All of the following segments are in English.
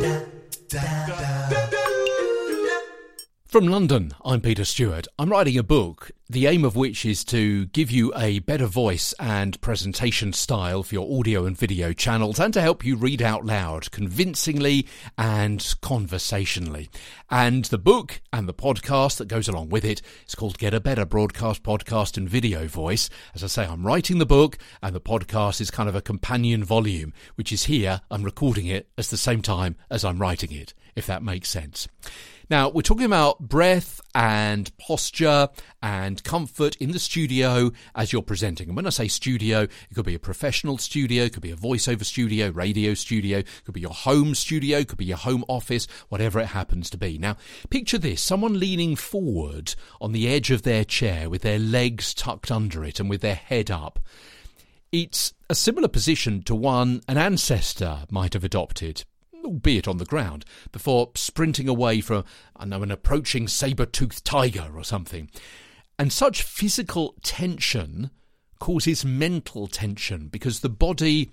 da, da. From London, I'm Peter Stewart. I'm writing a book, the aim of which is to give you a better voice and presentation style for your audio and video channels and to help you read out loud convincingly and conversationally. And the book and the podcast that goes along with it is called Get a Better Broadcast Podcast and Video Voice. As I say, I'm writing the book and the podcast is kind of a companion volume, which is here. I'm recording it at the same time as I'm writing it, if that makes sense. Now, we're talking about breath and posture and comfort in the studio as you're presenting. And when I say studio, it could be a professional studio, it could be a voiceover studio, radio studio, it could be your home studio, it could be your home office, whatever it happens to be. Now, picture this someone leaning forward on the edge of their chair with their legs tucked under it and with their head up. It's a similar position to one an ancestor might have adopted albeit on the ground, before sprinting away from, I know, an approaching saber toothed tiger or something. And such physical tension causes mental tension because the body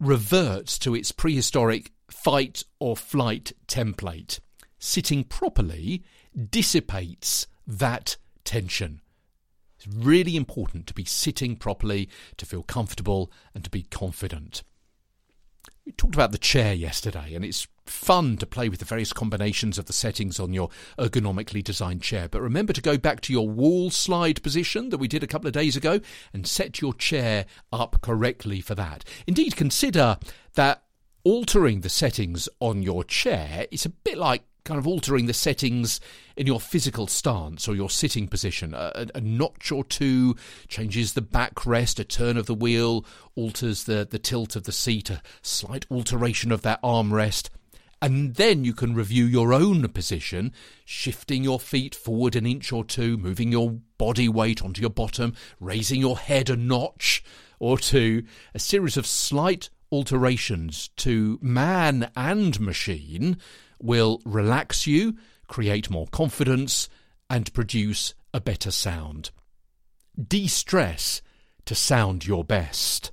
reverts to its prehistoric fight or flight template. Sitting properly dissipates that tension. It's really important to be sitting properly, to feel comfortable, and to be confident. We talked about the chair yesterday, and it's fun to play with the various combinations of the settings on your ergonomically designed chair. But remember to go back to your wall slide position that we did a couple of days ago and set your chair up correctly for that. Indeed, consider that altering the settings on your chair is a bit like kind of altering the settings in your physical stance or your sitting position. A, a, notch or two changes the backrest, a turn of the wheel alters the, the tilt of the seat, a slight alteration of that armrest. And then you can review your own position, shifting your feet forward an inch or two, moving your body weight onto your bottom, raising your head a notch or two, a series of slight alterations to man and machine will relax you, create more confidence, and produce a better sound. De stress to sound your best.